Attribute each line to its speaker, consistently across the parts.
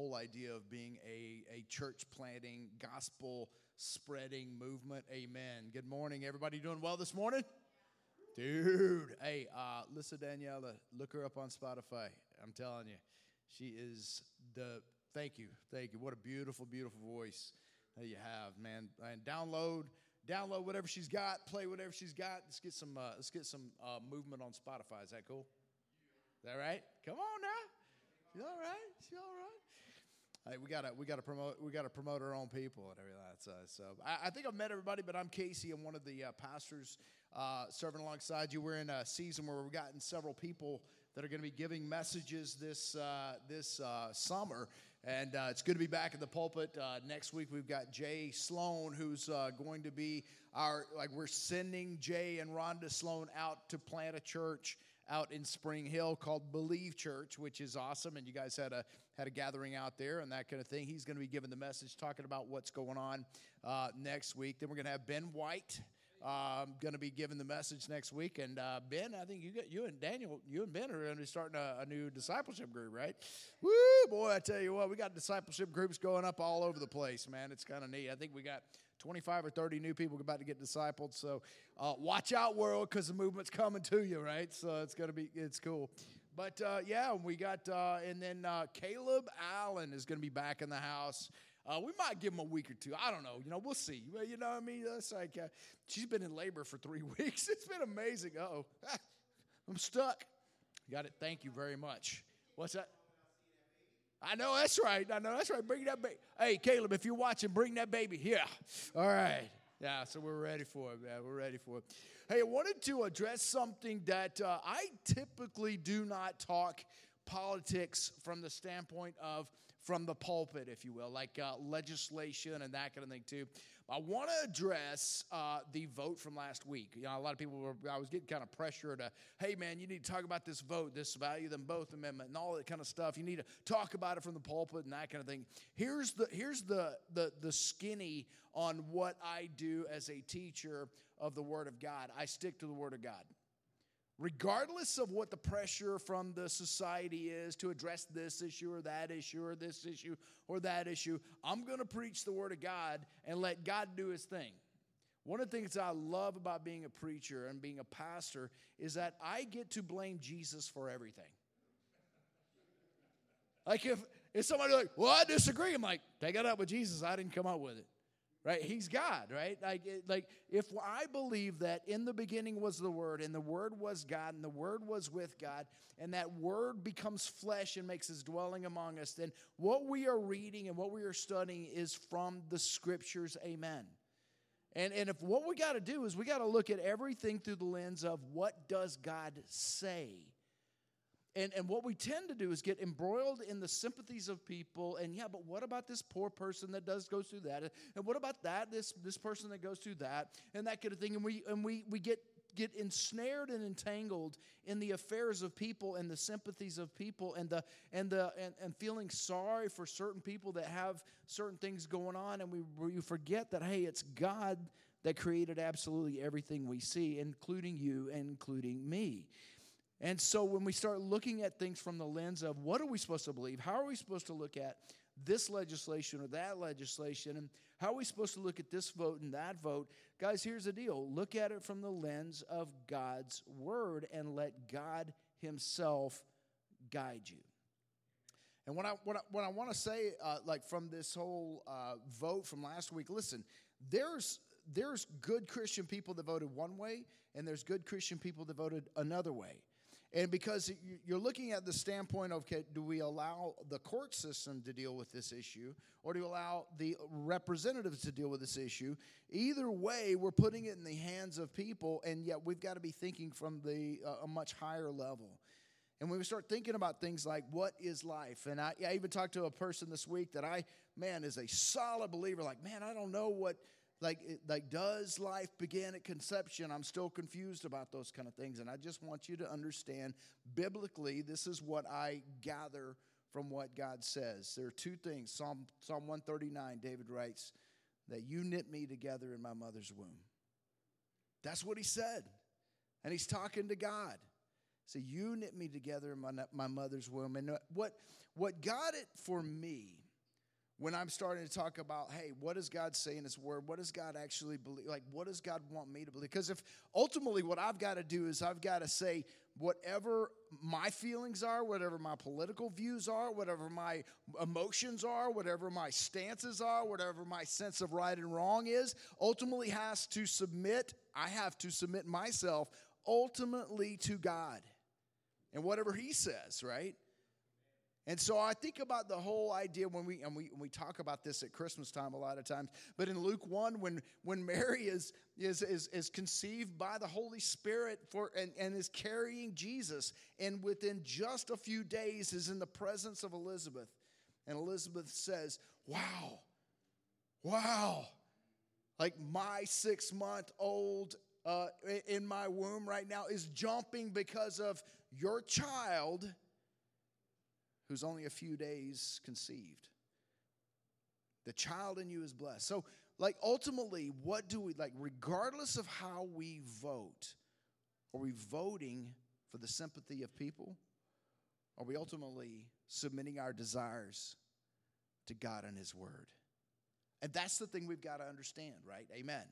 Speaker 1: whole idea of being a, a church planting, gospel spreading movement. Amen. Good morning, everybody. Doing well this morning? Dude, hey, uh, listen, Daniela, look her up on Spotify. I'm telling you, she is the. Thank you, thank you. What a beautiful, beautiful voice that you have, man. And download, download whatever she's got, play whatever she's got. Let's get some, uh, let's get some uh, movement on Spotify. Is that cool? Is that right? Come on now. She's all right. She's all right. Hey, we gotta we gotta promote we gotta promote our own people and everything. That's uh, so. I, I, think I've met everybody, but I'm Casey. I'm one of the uh, pastors uh, serving alongside you. We're in a season where we've gotten several people that are going to be giving messages this uh, this uh, summer, and uh, it's good to be back in the pulpit. next week we've got Jay Sloan, who's going to be our like we're sending Jay and Rhonda Sloan out to plant a church out in Spring Hill called Believe Church, which is awesome. And you guys had a had a gathering out there and that kind of thing. He's going to be giving the message, talking about what's going on uh, next week. Then we're going to have Ben White. Um, going to be giving the message next week, and uh, Ben, I think you got you and Daniel, you and Ben are going to be starting a, a, new discipleship group, right? Woo, boy! I tell you what, we got discipleship groups going up all over the place, man. It's kind of neat. I think we got 25 or 30 new people about to get discipled. So uh, watch out, world, because the movement's coming to you, right? So it's going to be, it's cool. But uh, yeah, we got, uh, and then uh, Caleb Allen is going to be back in the house. Uh, we might give him a week or two. I don't know. You know, we'll see. You know what I mean? It's like uh, she's been in labor for three weeks. It's been amazing. oh, I'm stuck. Got it. Thank you very much. What's that? I know that's right. I know that's right. Bring that baby. Hey, Caleb, if you're watching, bring that baby here. All right. Yeah, so we're ready for it, man. We're ready for it. Hey, I wanted to address something that uh, I typically do not talk politics from the standpoint of from the pulpit, if you will, like uh, legislation and that kind of thing too. I want to address uh, the vote from last week. You know, a lot of people were, I was getting kind of pressure to, hey man, you need to talk about this vote, this value them both amendment, and all that kind of stuff. You need to talk about it from the pulpit and that kind of thing. Here's the here's the the the skinny on what I do as a teacher of the Word of God. I stick to the Word of God regardless of what the pressure from the society is to address this issue or that issue or this issue or that issue, I'm going to preach the Word of God and let God do His thing. One of the things I love about being a preacher and being a pastor is that I get to blame Jesus for everything. Like if, if somebody like, well, I disagree, I'm like, take it up with Jesus. I didn't come up with it right? He's god right? Like, like if i believe that in the beginning was the word and the word was god and the word was with god and that word becomes flesh and makes his dwelling among us then what we are reading and what we are studying is from the scriptures amen. And, and if what we got to do is we got to look at everything through the lens of what does god say and, and what we tend to do is get embroiled in the sympathies of people. And yeah, but what about this poor person that does goes through that? And what about that, this, this person that goes through that? And that kind of thing. And we, and we, we get, get ensnared and entangled in the affairs of people and the sympathies of people and, the, and, the, and, and feeling sorry for certain people that have certain things going on. And we, we forget that, hey, it's God that created absolutely everything we see, including you and including me. And so when we start looking at things from the lens of what are we supposed to believe, how are we supposed to look at this legislation or that legislation, and how are we supposed to look at this vote and that vote, guys, here's the deal look at it from the lens of God's word and let God Himself guide you. And what I, what I, what I want to say, uh, like from this whole uh, vote from last week, listen, there's there's good Christian people that voted one way, and there's good Christian people that voted another way. And because you're looking at the standpoint of, okay, do we allow the court system to deal with this issue or do you allow the representatives to deal with this issue? Either way, we're putting it in the hands of people, and yet we've got to be thinking from the, uh, a much higher level. And when we start thinking about things like what is life, and I, I even talked to a person this week that I, man, is a solid believer, like, man, I don't know what like like does life begin at conception? I'm still confused about those kind of things and i just want you to understand biblically this is what i gather from what god says. There are two things. Psalm psalm 139 david writes that you knit me together in my mother's womb. That's what he said and he's talking to god. So you knit me together in my, my mother's womb. And what, what got it for me when I'm starting to talk about, hey, what does God say in His Word? What does God actually believe? Like, what does God want me to believe? Because if ultimately what I've got to do is I've got to say, whatever my feelings are, whatever my political views are, whatever my emotions are, whatever my stances are, whatever my sense of right and wrong is, ultimately has to submit, I have to submit myself ultimately to God and whatever He says, right? And so I think about the whole idea when we and we, when we talk about this at Christmas time a lot of times. But in Luke 1, when when Mary is is is, is conceived by the Holy Spirit for and, and is carrying Jesus, and within just a few days is in the presence of Elizabeth. And Elizabeth says, Wow, wow. Like my six month old uh, in my womb right now is jumping because of your child who's only a few days conceived. The child in you is blessed. So, like, ultimately, what do we, like, regardless of how we vote, are we voting for the sympathy of people? Are we ultimately submitting our desires to God and His Word? And that's the thing we've got to understand, right? Amen.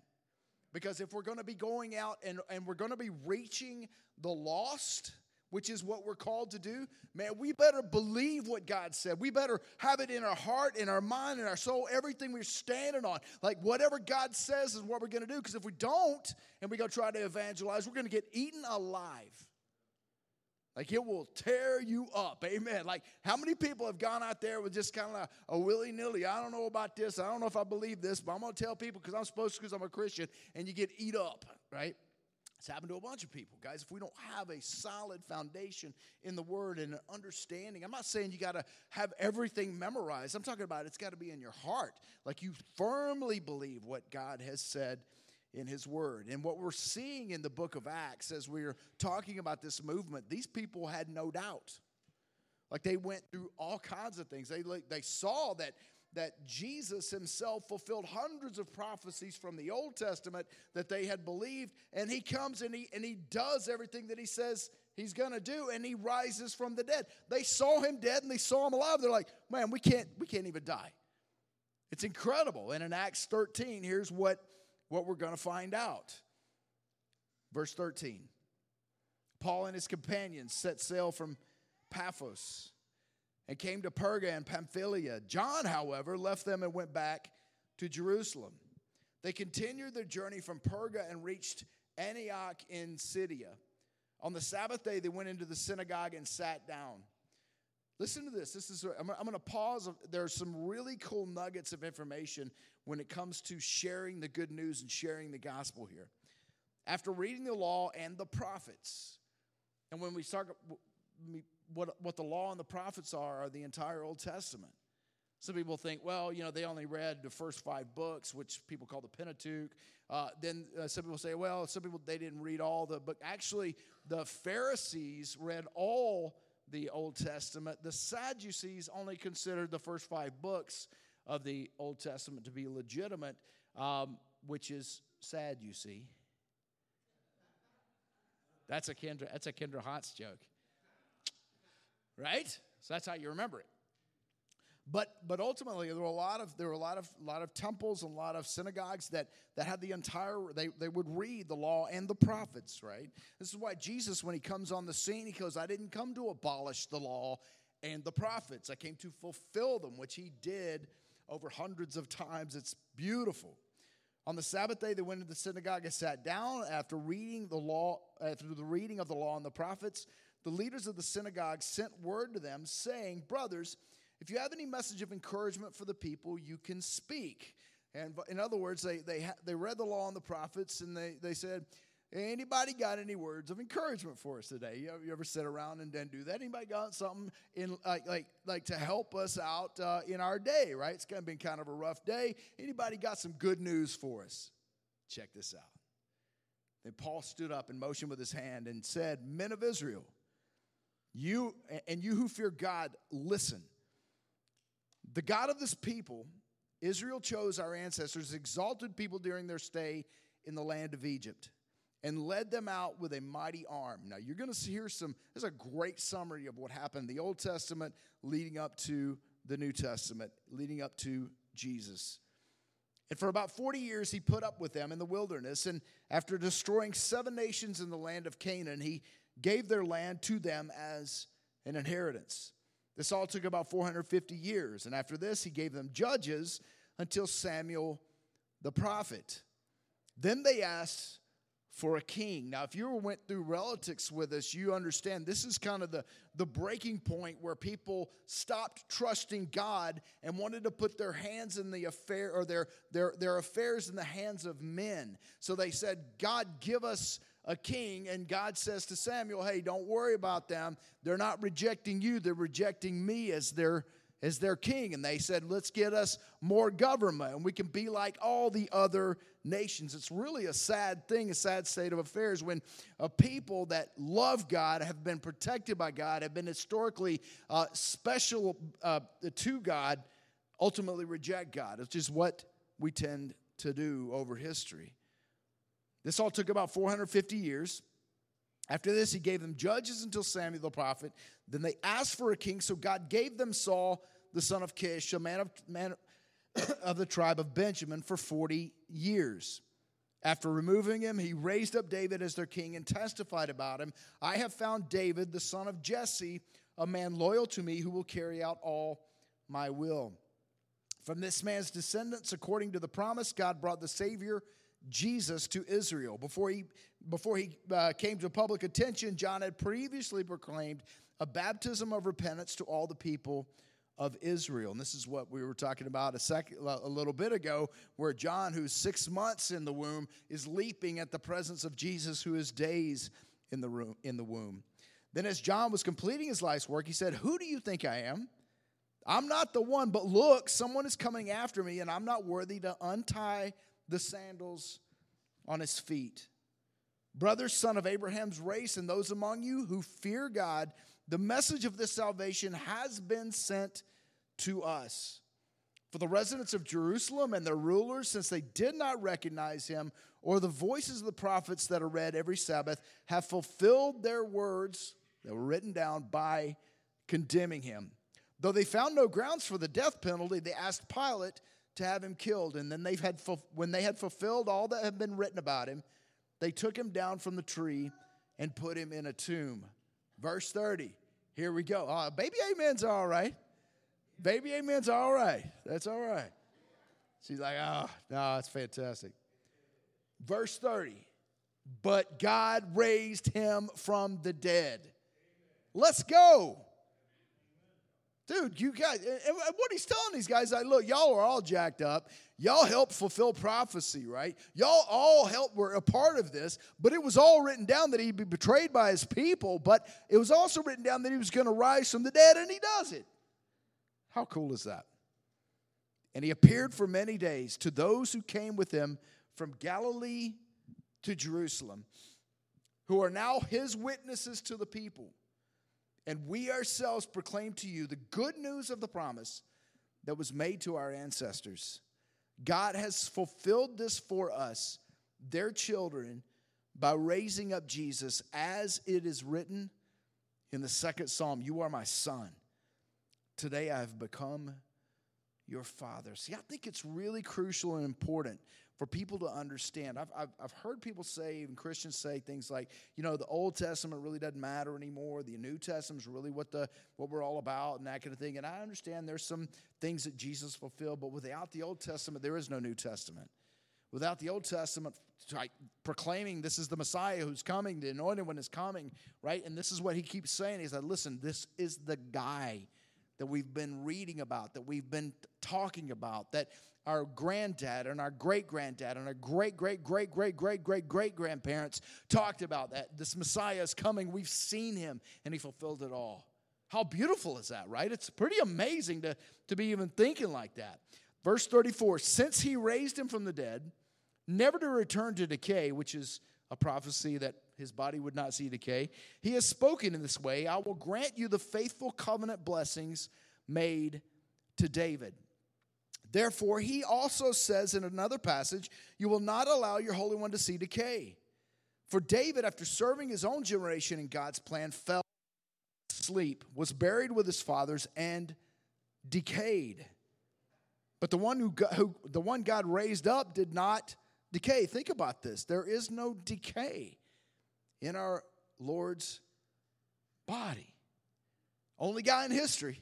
Speaker 1: Because if we're going to be going out and, and we're going to be reaching the lost, which is what we're called to do, man, we better believe what God said. We better have it in our heart, in our mind, in our soul, everything we're standing on. Like whatever God says is what we're going to do. Because if we don't and we go try to evangelize, we're going to get eaten alive. Like it will tear you up. Amen. Like how many people have gone out there with just kind of a, a willy nilly? I don't know about this. I don't know if I believe this, but I'm going to tell people because I'm supposed to because I'm a Christian, and you get eat up, right? It's happened to a bunch of people, guys. If we don't have a solid foundation in the Word and an understanding, I'm not saying you got to have everything memorized. I'm talking about it's got to be in your heart. Like you firmly believe what God has said in His Word. And what we're seeing in the book of Acts as we're talking about this movement, these people had no doubt. Like they went through all kinds of things. They, they saw that that Jesus himself fulfilled hundreds of prophecies from the Old Testament that they had believed, and he comes and he, and he does everything that he says he's going to do, and he rises from the dead. They saw him dead and they saw him alive. They're like, man, we can't, we can't even die. It's incredible. And in Acts 13, here's what, what we're going to find out. Verse 13 Paul and his companions set sail from Paphos and came to Perga and Pamphylia. John, however, left them and went back to Jerusalem. They continued their journey from Perga and reached Antioch in Pisidia. On the Sabbath day, they went into the synagogue and sat down. Listen to this. This is I'm, going to pause. There's some really cool nuggets of information when it comes to sharing the good news and sharing the gospel here. After reading the law and the prophets, and when we start what, what the law and the prophets are, are the entire Old Testament. Some people think, well, you know, they only read the first five books, which people call the Pentateuch. Uh, then uh, some people say, well, some people they didn't read all the, book. actually, the Pharisees read all the Old Testament. The Sadducees only considered the first five books of the Old Testament to be legitimate, um, which is sad, you see. That's a Kendra, that's a Kendra Hotz joke right? So that's how you remember it. But but ultimately there were a lot of there were a lot of lot of temples and a lot of synagogues that that had the entire they, they would read the law and the prophets, right? This is why Jesus, when he comes on the scene, he goes, I didn't come to abolish the law and the prophets. I came to fulfill them, which he did over hundreds of times. It's beautiful. On the Sabbath day, they went into the synagogue and sat down after reading the law, uh, after the reading of the law and the prophets the leaders of the synagogue sent word to them, saying, Brothers, if you have any message of encouragement for the people, you can speak. And in other words, they, they, they read the law and the prophets and they, they said, Anybody got any words of encouragement for us today? You ever, you ever sit around and then do that? Anybody got something in like like like to help us out uh, in our day? Right? It's kind of been kind of a rough day. Anybody got some good news for us? Check this out. Then Paul stood up and motioned with his hand and said, "Men of Israel." You and you who fear God, listen. The God of this people, Israel chose our ancestors, exalted people during their stay in the land of Egypt. and led them out with a mighty arm. Now, you're going to hear some, there's a great summary of what happened in the Old Testament leading up to the New Testament, leading up to Jesus. And for about 40 years, he put up with them in the wilderness. And after destroying seven nations in the land of Canaan, he gave their land to them as an inheritance. This all took about 450 years. And after this, he gave them judges until Samuel the prophet. Then they asked for a king. Now, if you went through relatives with us, you understand this is kind of the, the breaking point where people stopped trusting God and wanted to put their hands in the affair or their, their, their affairs in the hands of men. So they said, God, give us a king. And God says to Samuel, Hey, don't worry about them. They're not rejecting you, they're rejecting me as their as their king. And they said, let's get us more government and we can be like all the other nations. It's really a sad thing, a sad state of affairs when a people that love God, have been protected by God, have been historically uh, special uh, to God, ultimately reject God. It's just what we tend to do over history. This all took about 450 years. After this, he gave them judges until Samuel the prophet. Then they asked for a king, so God gave them Saul, the son of Kish, a man of, man of the tribe of Benjamin, for 40 years. After removing him, he raised up David as their king and testified about him I have found David, the son of Jesse, a man loyal to me who will carry out all my will. From this man's descendants, according to the promise, God brought the Savior Jesus to Israel. Before he, before he uh, came to public attention, John had previously proclaimed a baptism of repentance to all the people of Israel. And this is what we were talking about a second a little bit ago where John who's 6 months in the womb is leaping at the presence of Jesus who is days in the room in the womb. Then as John was completing his life's work, he said, "Who do you think I am?" I'm not the one, but look, someone is coming after me, and I'm not worthy to untie the sandals on his feet. Brothers, son of Abraham's race, and those among you who fear God, the message of this salvation has been sent to us. For the residents of Jerusalem and their rulers, since they did not recognize him or the voices of the prophets that are read every Sabbath, have fulfilled their words that were written down by condemning him. Though they found no grounds for the death penalty, they asked Pilate to have him killed. And then they've had, when they had fulfilled all that had been written about him, they took him down from the tree and put him in a tomb. Verse 30. Here we go. Uh, baby amen's all right. Baby amen's all right. That's all right. She's like, oh, no, it's fantastic. Verse 30. But God raised him from the dead. Let's go. Dude, you guys, and what he's telling these guys, like, look, y'all are all jacked up. Y'all helped fulfill prophecy, right? Y'all all helped, were a part of this, but it was all written down that he'd be betrayed by his people, but it was also written down that he was going to rise from the dead, and he does it. How cool is that? And he appeared for many days to those who came with him from Galilee to Jerusalem, who are now his witnesses to the people. And we ourselves proclaim to you the good news of the promise that was made to our ancestors. God has fulfilled this for us, their children, by raising up Jesus, as it is written in the second psalm You are my son. Today I have become your father. See, I think it's really crucial and important for people to understand. I've, I've, I've, heard people say, even Christians say things like, you know, the Old Testament really doesn't matter anymore. The New Testament is really what, the, what we're all about and that kind of thing. And I understand there's some things that Jesus fulfilled, but without the Old Testament, there is no New Testament. Without the Old Testament like, proclaiming this is the Messiah who's coming, the anointed one is coming, right? And this is what he keeps saying. He's like, listen, this is the guy that we've been reading about, that we've been talking about, that our granddad and our great granddad and our great, great, great, great, great, great, great grandparents talked about that. This Messiah is coming. We've seen him, and he fulfilled it all. How beautiful is that, right? It's pretty amazing to, to be even thinking like that. Verse 34 Since he raised him from the dead, never to return to decay, which is a prophecy that his body would not see decay, he has spoken in this way I will grant you the faithful covenant blessings made to David. Therefore, he also says in another passage, You will not allow your Holy One to see decay. For David, after serving his own generation in God's plan, fell asleep, was buried with his fathers, and decayed. But the one who, who the one God raised up did not decay. Think about this. There is no decay in our Lord's body. Only guy in history.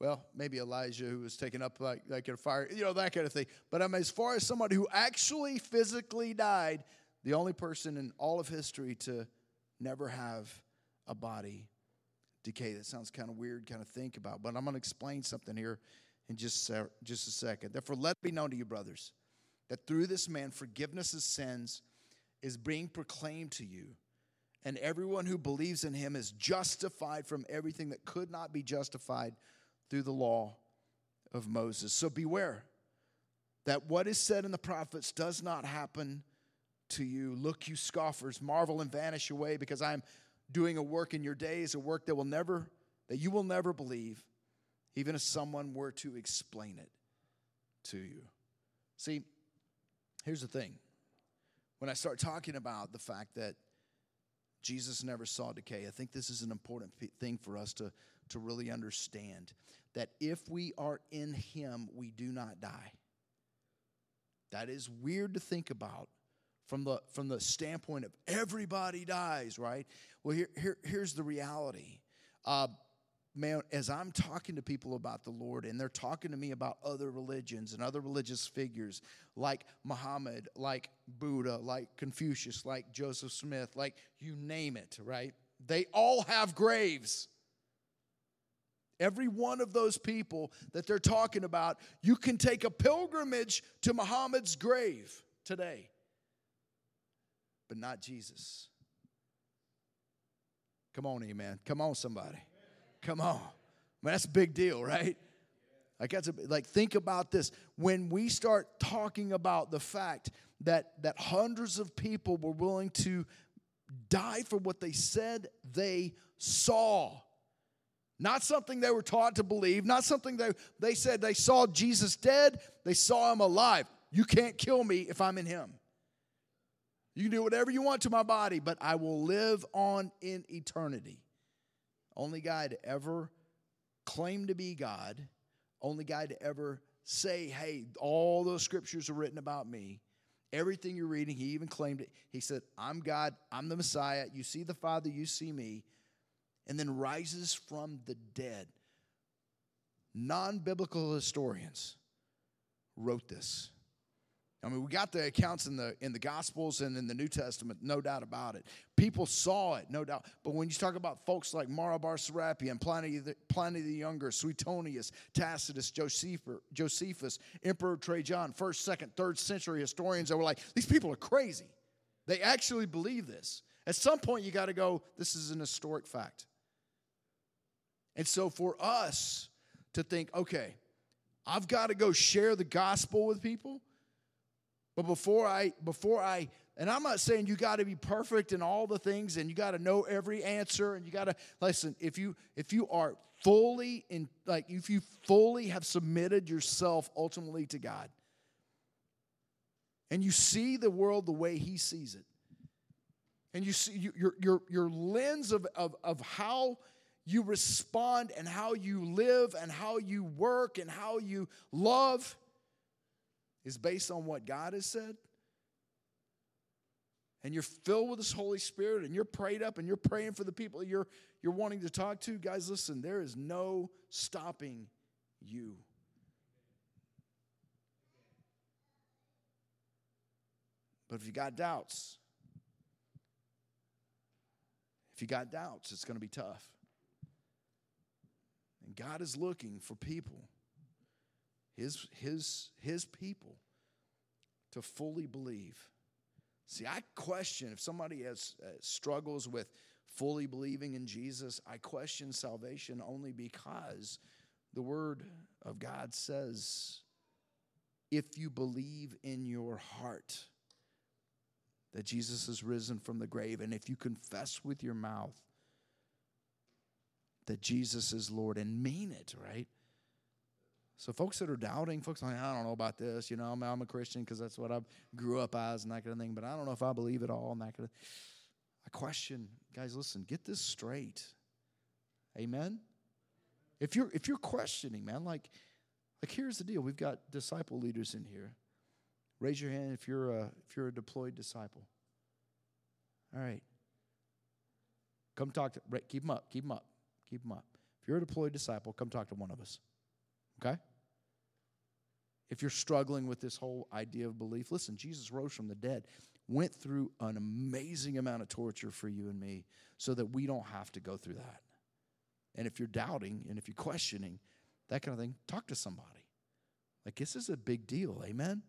Speaker 1: Well, maybe Elijah who was taken up like, like in a fire, you know, that kind of thing. But I mean, as far as somebody who actually physically died, the only person in all of history to never have a body decay. That sounds kind of weird, kind of think about, but I'm going to explain something here in just, just a second. Therefore, let it be known to you, brothers, that through this man forgiveness of sins is being proclaimed to you, and everyone who believes in him is justified from everything that could not be justified through the law of Moses. So beware that what is said in the prophets does not happen to you. Look, you scoffers, marvel and vanish away, because I'm doing a work in your days, a work that will never, that you will never believe, even if someone were to explain it to you. See, here's the thing. When I start talking about the fact that Jesus never saw decay, I think this is an important thing for us to, to really understand that if we are in Him, we do not die. That is weird to think about from the, from the standpoint of everybody dies, right? Well, here, here, here's the reality. Uh, man, as I'm talking to people about the Lord and they're talking to me about other religions and other religious figures like Muhammad, like Buddha, like Confucius, like Joseph Smith, like you name it, right? They all have graves. Every one of those people that they're talking about, you can take a pilgrimage to Muhammad's grave today but not Jesus. Come on, amen. Come on, somebody. Come on. Man, that's a big deal, right? Like that's a, like think about this. When we start talking about the fact that that hundreds of people were willing to die for what they said they saw. Not something they were taught to believe, not something they, they said they saw Jesus dead, they saw him alive. You can't kill me if I'm in him. You can do whatever you want to my body, but I will live on in eternity. Only guy to ever claim to be God, only guy to ever say, hey, all those scriptures are written about me. Everything you're reading, he even claimed it. He said, I'm God, I'm the Messiah. You see the Father, you see me. And then rises from the dead. Non biblical historians wrote this. I mean, we got the accounts in the in the Gospels and in the New Testament, no doubt about it. People saw it, no doubt. But when you talk about folks like Mara Bar Serapion, Pliny the, Pliny the Younger, Suetonius, Tacitus, Josephus, Josephus, Emperor Trajan, first, second, third century historians that were like, these people are crazy. They actually believe this. At some point, you got to go, this is an historic fact. And so for us to think, okay, I've got to go share the gospel with people but before I, before I, and I'm not saying you got to be perfect in all the things and you got to know every answer and you got to listen. If you if you are fully in like if you fully have submitted yourself ultimately to God and you see the world the way He sees it, and you see your your your lens of of of how you respond and how you live and how you work and how you love is based on what God has said, and you're filled with this Holy Spirit and you're prayed up and you're praying for the people you're, you're wanting to talk to, guys, listen, there is no stopping you. But if you got doubts, if you got doubts, it's going to be tough. And God is looking for people his, his, his people to fully believe. See, I question if somebody has uh, struggles with fully believing in Jesus, I question salvation only because the word of God says if you believe in your heart that Jesus has risen from the grave and if you confess with your mouth that Jesus is Lord and mean it, right? So, folks that are doubting, folks like, I don't know about this. You know, I'm, I'm a Christian because that's what I grew up as and that kind of thing, but I don't know if I believe it all and that kind of I question, guys, listen, get this straight. Amen? If you're if you're questioning, man, like like here's the deal. We've got disciple leaders in here. Raise your hand if you're a if you're a deployed disciple. All right. Come talk to keep them up, keep them up, keep them up. If you're a deployed disciple, come talk to one of us. Okay? If you're struggling with this whole idea of belief, listen, Jesus rose from the dead, went through an amazing amount of torture for you and me so that we don't have to go through that. And if you're doubting and if you're questioning, that kind of thing, talk to somebody. Like, this is a big deal. Amen?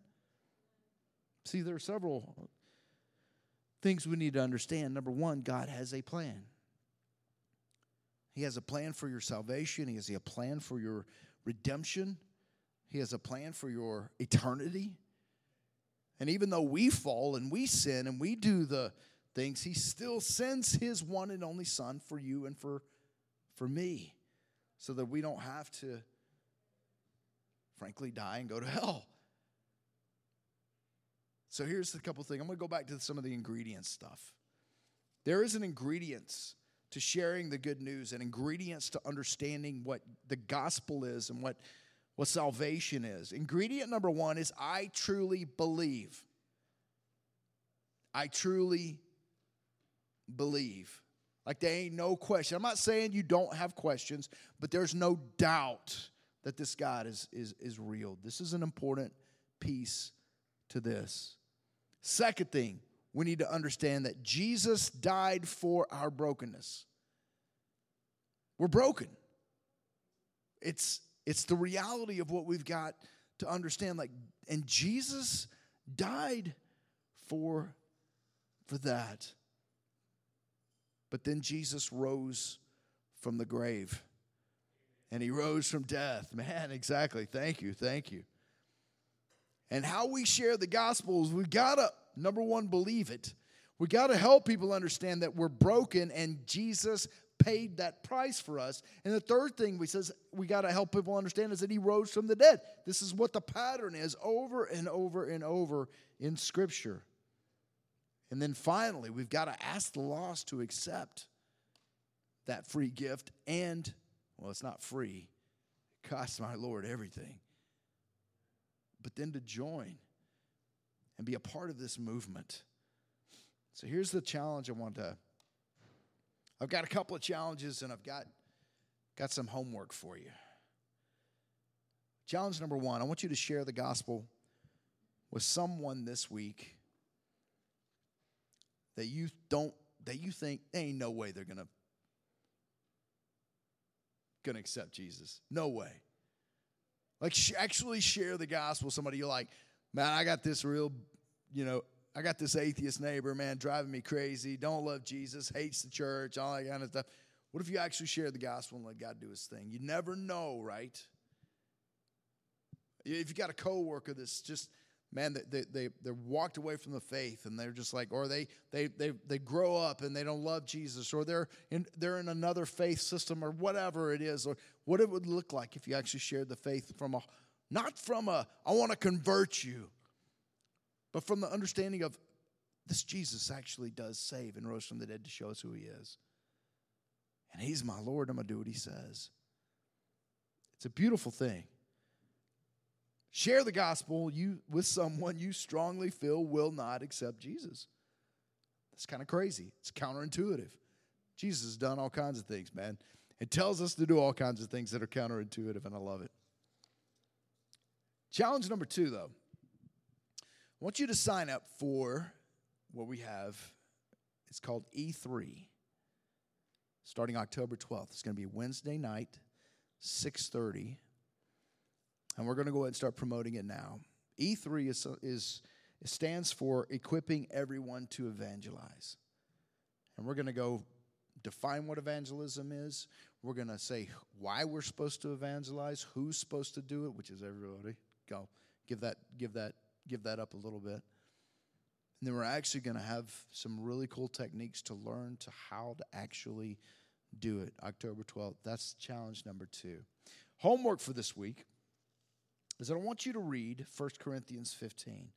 Speaker 1: See, there are several things we need to understand. Number one, God has a plan. He has a plan for your salvation, He has a plan for your redemption, He has a plan for your eternity. And even though we fall and we sin and we do the things, He still sends His one and only Son for you and for, for me so that we don't have to, frankly, die and go to hell. So here's a couple things. I'm going to go back to some of the ingredients stuff. There is an ingredients to sharing the good news and ingredients to understanding what the gospel is and what, what salvation is. Ingredient number one is I truly believe. I truly believe. Like there ain't no question. I'm not saying you don't have questions, but there's no doubt that this God is, is, is real. This is an important piece to this. Second thing, we need to understand that Jesus died for our brokenness. We're broken. It's it's the reality of what we've got to understand like and Jesus died for for that. But then Jesus rose from the grave. And he rose from death. Man, exactly. Thank you. Thank you. And how we share the gospel is we got to number one, believe it. We got to help people understand that we're broken and Jesus paid that price for us. And the third thing we says we got to help people understand is that he rose from the dead. This is what the pattern is over and over and over in scripture. And then finally, we've got to ask the lost to accept that free gift and well, it's not free. It costs my Lord everything. But then to join and be a part of this movement. So here's the challenge I want to. I've got a couple of challenges and I've got, got some homework for you. Challenge number one I want you to share the gospel with someone this week that you don't, that you think, ain't no way they're going to accept Jesus. No way. Like, sh- actually share the gospel with somebody you're like, man, I got this real you know, I got this atheist neighbor, man, driving me crazy, don't love Jesus, hates the church, all that kind of stuff. What if you actually share the gospel and let God do his thing? You never know, right? If you got a coworker that's just, man, they, they, they, walked away from the faith and they're just like, or they, they, they, they grow up and they don't love Jesus, or they're in, they're in another faith system or whatever it is, or what it would look like if you actually shared the faith from a, not from a, I want to convert you, but from the understanding of this Jesus actually does save and rose from the dead to show us who he is. And he's my Lord, I'm going to do what he says. It's a beautiful thing. Share the gospel you, with someone you strongly feel will not accept Jesus. That's kind of crazy. It's counterintuitive. Jesus has done all kinds of things, man. It tells us to do all kinds of things that are counterintuitive, and I love it. Challenge number two, though I want you to sign up for what we have. It's called E3. Starting October 12th. It's going to be Wednesday night, 6:30. And we're going to go ahead and start promoting it now. E3 is, is stands for equipping everyone to evangelize. And we're going to go define what evangelism is. We're going to say why we're supposed to evangelize, who's supposed to do it, which is everybody. Go give that give that give that up a little bit. And then we're actually going to have some really cool techniques to learn to how to actually do it. October 12th. That's challenge number two. Homework for this week. is that I want you to read 1 Corinthians 15.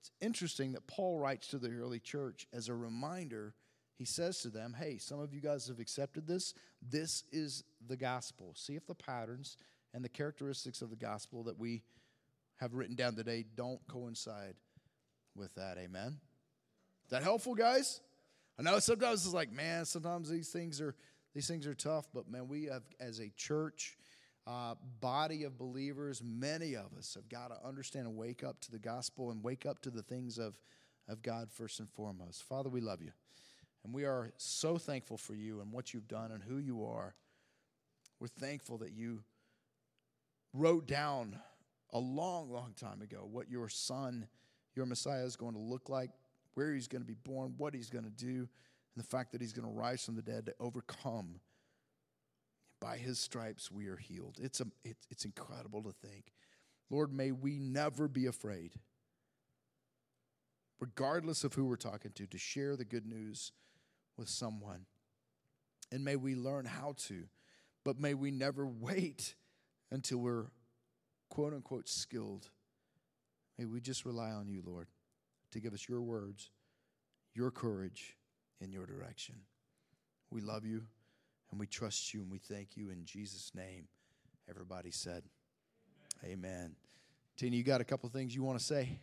Speaker 1: It's interesting that Paul writes to the early church as a reminder. He says to them, Hey, some of you guys have accepted this. This is the gospel. See if the patterns and the characteristics of the gospel that we have written down today don't coincide with that. Amen. Is that helpful, guys? I know sometimes it's like, man, sometimes these things are these things are tough, but man, we have as a church, uh, body of believers, many of us have got to understand and wake up to the gospel and wake up to the things of, of God first and foremost. Father, we love you. And we are so thankful for you and what you've done and who you are. We're thankful that you wrote down a long, long time ago what your son, your Messiah, is going to look like, where he's going to be born, what he's going to do, and the fact that he's going to rise from the dead to overcome. By his stripes we are healed. It's, a, it, it's incredible to think. Lord, may we never be afraid, regardless of who we're talking to, to share the good news with someone. And may we learn how to, but may we never wait until we're quote unquote skilled. May we just rely on you, Lord, to give us your words, your courage and your direction. We love you and we trust you and we thank you in Jesus' name. Everybody said, Amen. Amen. Tina, you got a couple things you want to say?